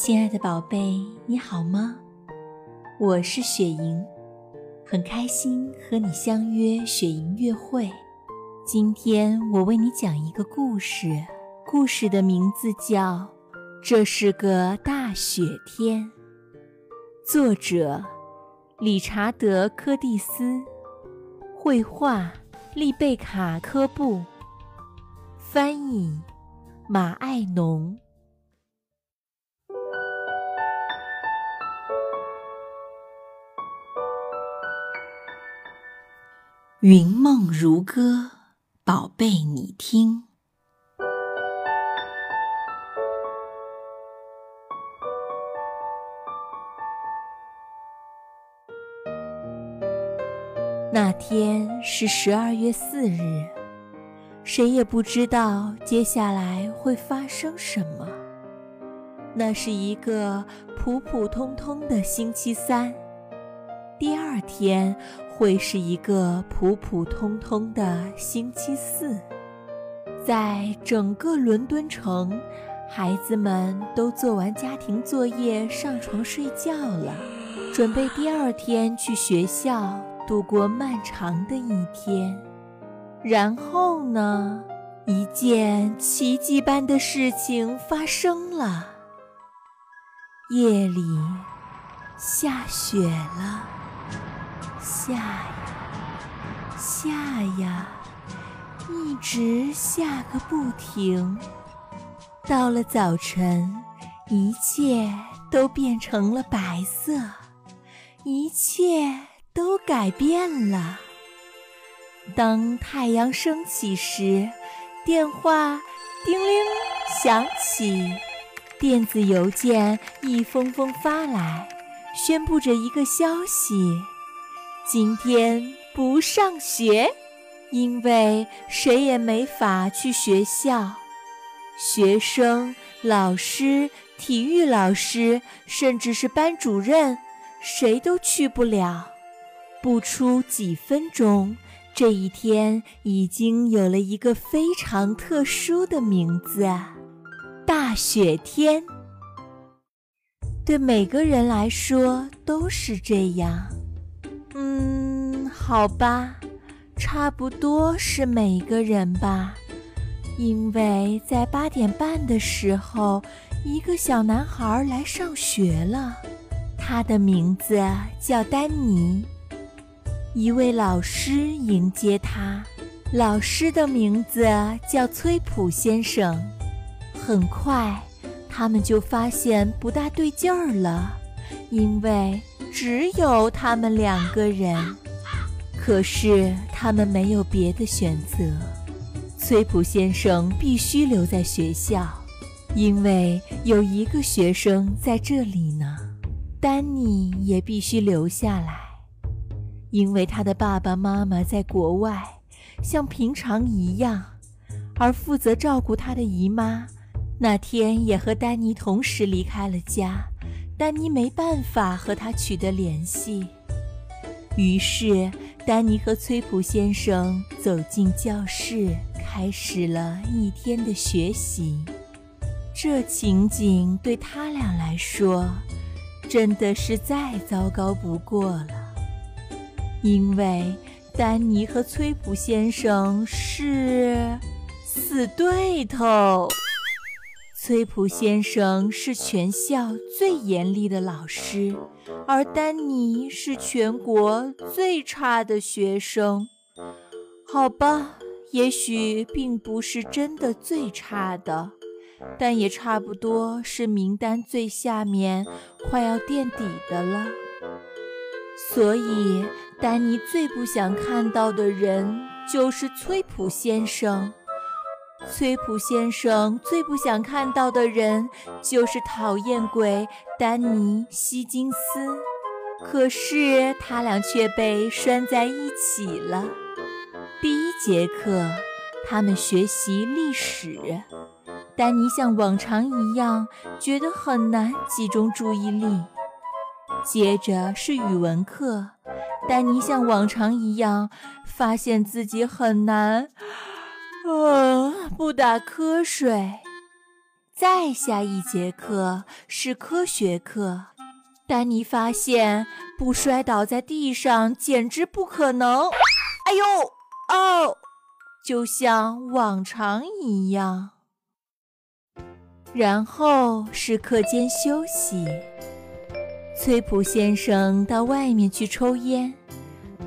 亲爱的宝贝，你好吗？我是雪莹，很开心和你相约雪莹月会。今天我为你讲一个故事，故事的名字叫《这是个大雪天》，作者理查德·柯蒂斯，绘画丽贝卡·科布，翻译马爱农。云梦如歌，宝贝，你听。那天是十二月四日，谁也不知道接下来会发生什么。那是一个普普通通的星期三。第二天会是一个普普通通的星期四，在整个伦敦城，孩子们都做完家庭作业上床睡觉了，准备第二天去学校度过漫长的一天。然后呢，一件奇迹般的事情发生了，夜里下雪了。下呀，下呀，一直下个不停。到了早晨，一切都变成了白色，一切都改变了。当太阳升起时，电话叮铃响起，电子邮件一封封发来，宣布着一个消息。今天不上学，因为谁也没法去学校。学生、老师、体育老师，甚至是班主任，谁都去不了。不出几分钟，这一天已经有了一个非常特殊的名字——大雪天。对每个人来说都是这样。好吧，差不多是每个人吧，因为在八点半的时候，一个小男孩来上学了，他的名字叫丹尼。一位老师迎接他，老师的名字叫崔普先生。很快，他们就发现不大对劲儿了，因为。只有他们两个人，可是他们没有别的选择。崔普先生必须留在学校，因为有一个学生在这里呢。丹尼也必须留下来，因为他的爸爸妈妈在国外，像平常一样。而负责照顾他的姨妈，那天也和丹尼同时离开了家。丹尼没办法和他取得联系，于是丹尼和崔普先生走进教室，开始了一天的学习。这情景对他俩来说，真的是再糟糕不过了，因为丹尼和崔普先生是死对头。崔普先生是全校最严厉的老师，而丹尼是全国最差的学生。好吧，也许并不是真的最差的，但也差不多是名单最下面，快要垫底的了。所以，丹尼最不想看到的人就是崔普先生。崔普先生最不想看到的人就是讨厌鬼丹尼·希金斯，可是他俩却被拴在一起了。第一节课，他们学习历史，丹尼像往常一样觉得很难集中注意力。接着是语文课，丹尼像往常一样发现自己很难。啊，不打瞌睡。再下一节课是科学课，丹尼发现不摔倒在地上简直不可能。哎呦，哦，就像往常一样。然后是课间休息，崔普先生到外面去抽烟，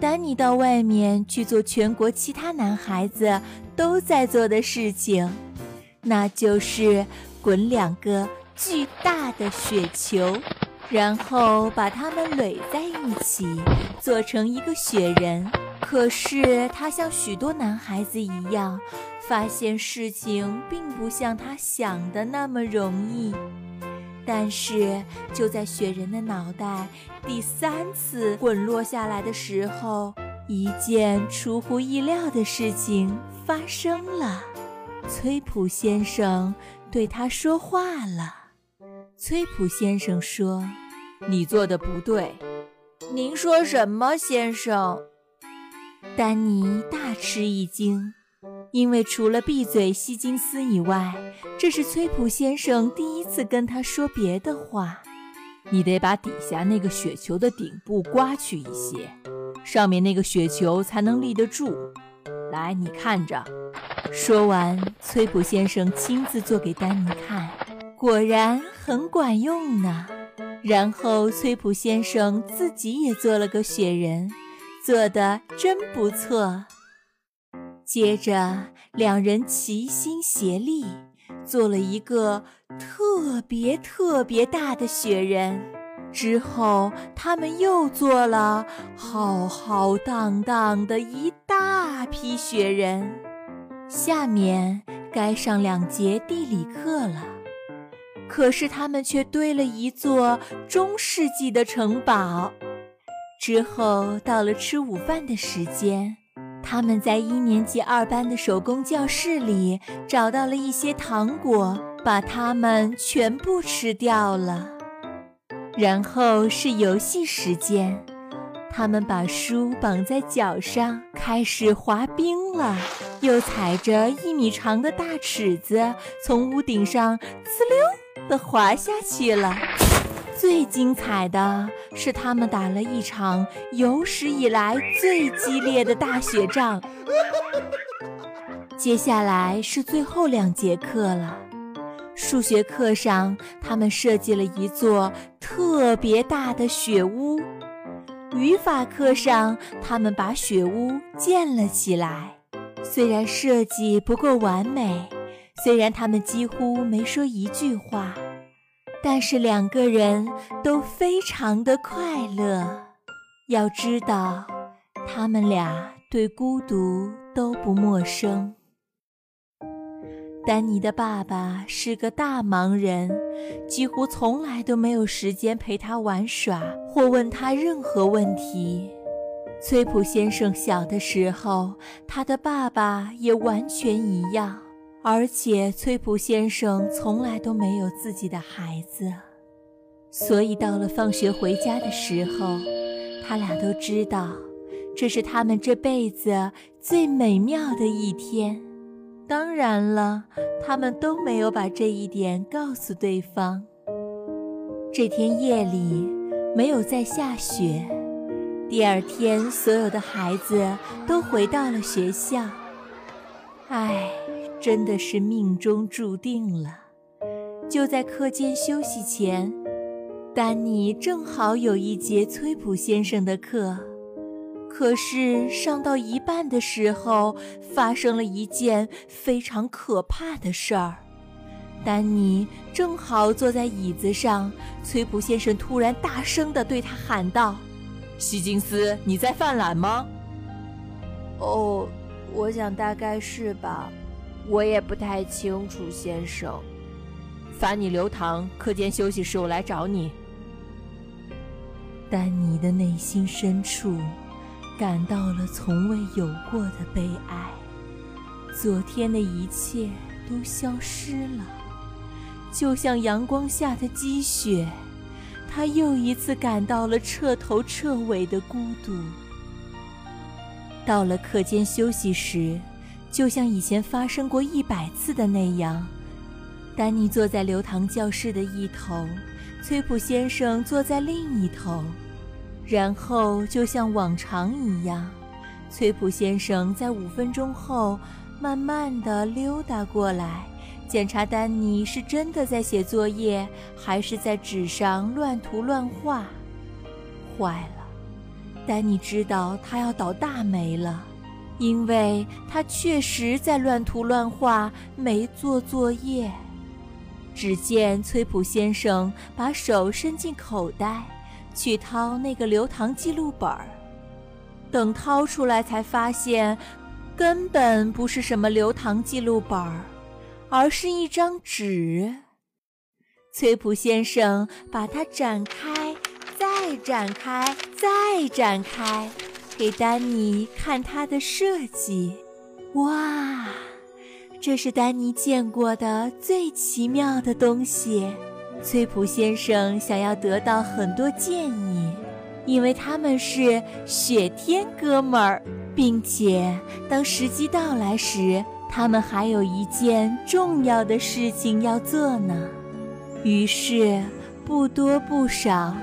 丹尼到外面去做全国其他男孩子都在做的事情，那就是滚两个巨大的雪球，然后把它们垒在一起，做成一个雪人。可是他像许多男孩子一样。发现事情并不像他想的那么容易，但是就在雪人的脑袋第三次滚落下来的时候，一件出乎意料的事情发生了。崔普先生对他说话了。崔普先生说：“你做的不对。”“您说什么，先生？”丹尼大吃一惊。因为除了闭嘴希金斯以外，这是崔普先生第一次跟他说别的话。你得把底下那个雪球的顶部刮去一些，上面那个雪球才能立得住。来，你看着。说完，崔普先生亲自做给丹尼看，果然很管用呢。然后，崔普先生自己也做了个雪人，做的真不错。接着，两人齐心协力，做了一个特别特别大的雪人。之后，他们又做了浩浩荡荡的一大批雪人。下面该上两节地理课了，可是他们却堆了一座中世纪的城堡。之后，到了吃午饭的时间。他们在一年级二班的手工教室里找到了一些糖果，把它们全部吃掉了。然后是游戏时间，他们把书绑在脚上，开始滑冰了，又踩着一米长的大尺子，从屋顶上呲溜地滑下去了。最精彩的是，他们打了一场有史以来最激烈的大雪仗。接下来是最后两节课了。数学课上，他们设计了一座特别大的雪屋；语法课上，他们把雪屋建了起来。虽然设计不够完美，虽然他们几乎没说一句话。但是两个人都非常的快乐。要知道，他们俩对孤独都不陌生。丹尼的爸爸是个大忙人，几乎从来都没有时间陪他玩耍或问他任何问题。崔普先生小的时候，他的爸爸也完全一样。而且崔普先生从来都没有自己的孩子，所以到了放学回家的时候，他俩都知道这是他们这辈子最美妙的一天。当然了，他们都没有把这一点告诉对方。这天夜里没有在下雪，第二天所有的孩子都回到了学校。唉。真的是命中注定了。就在课间休息前，丹尼正好有一节崔普先生的课，可是上到一半的时候，发生了一件非常可怕的事儿。丹尼正好坐在椅子上，崔普先生突然大声地对他喊道：“希金斯，你在犯懒吗？”“哦，我想大概是吧。”我也不太清楚，先生。罚你留堂，课间休息时我来找你。但你的内心深处感到了从未有过的悲哀，昨天的一切都消失了，就像阳光下的积雪。他又一次感到了彻头彻尾的孤独。到了课间休息时。就像以前发生过一百次的那样，丹尼坐在流堂教室的一头，崔普先生坐在另一头。然后，就像往常一样，崔普先生在五分钟后慢慢地溜达过来，检查丹尼是真的在写作业，还是在纸上乱涂乱画。坏了，丹尼知道他要倒大霉了。因为他确实在乱涂乱画，没做作业。只见崔普先生把手伸进口袋，去掏那个留堂记录本儿。等掏出来，才发现根本不是什么留堂记录本儿，而是一张纸。崔普先生把它展开，再展开，再展开。给丹尼看他的设计，哇，这是丹尼见过的最奇妙的东西。崔普先生想要得到很多建议，因为他们是雪天哥们儿，并且当时机到来时，他们还有一件重要的事情要做呢。于是，不多不少。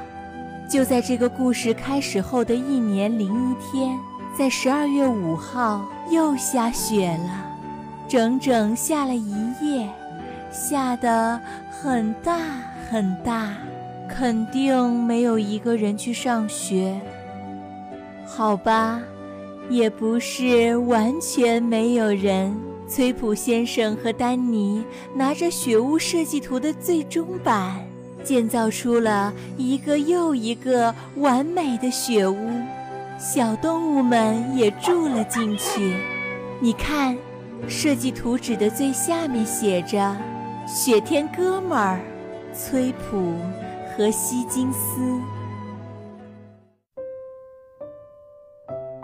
就在这个故事开始后的一年零一天，在十二月五号又下雪了，整整下了一夜，下得很大很大，肯定没有一个人去上学。好吧，也不是完全没有人。崔普先生和丹尼拿着雪屋设计图的最终版。建造出了一个又一个完美的雪屋，小动物们也住了进去。你看，设计图纸的最下面写着“雪天哥们儿，崔普和希金斯”。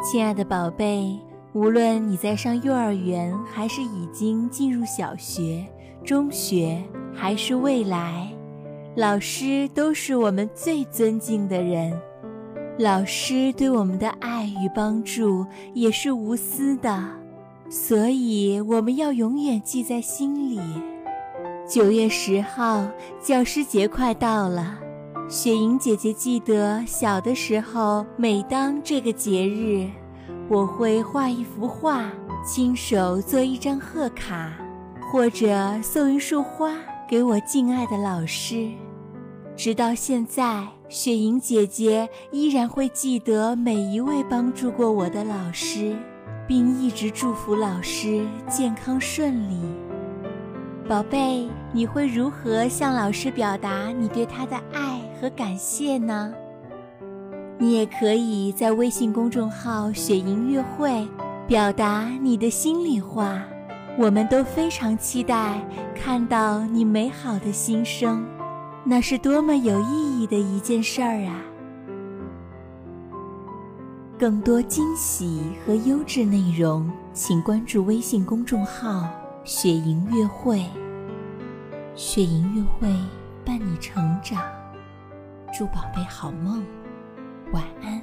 亲爱的宝贝，无论你在上幼儿园，还是已经进入小学、中学，还是未来。老师都是我们最尊敬的人，老师对我们的爱与帮助也是无私的，所以我们要永远记在心里。九月十号，教师节快到了，雪莹姐姐记得小的时候，每当这个节日，我会画一幅画，亲手做一张贺卡，或者送一束花给我敬爱的老师。直到现在，雪莹姐姐依然会记得每一位帮助过我的老师，并一直祝福老师健康顺利。宝贝，你会如何向老师表达你对他的爱和感谢呢？你也可以在微信公众号“雪莹乐会”表达你的心里话，我们都非常期待看到你美好的心声。那是多么有意义的一件事儿啊！更多惊喜和优质内容，请关注微信公众号“雪莹乐会”。雪莹乐会伴你成长，祝宝贝好梦，晚安。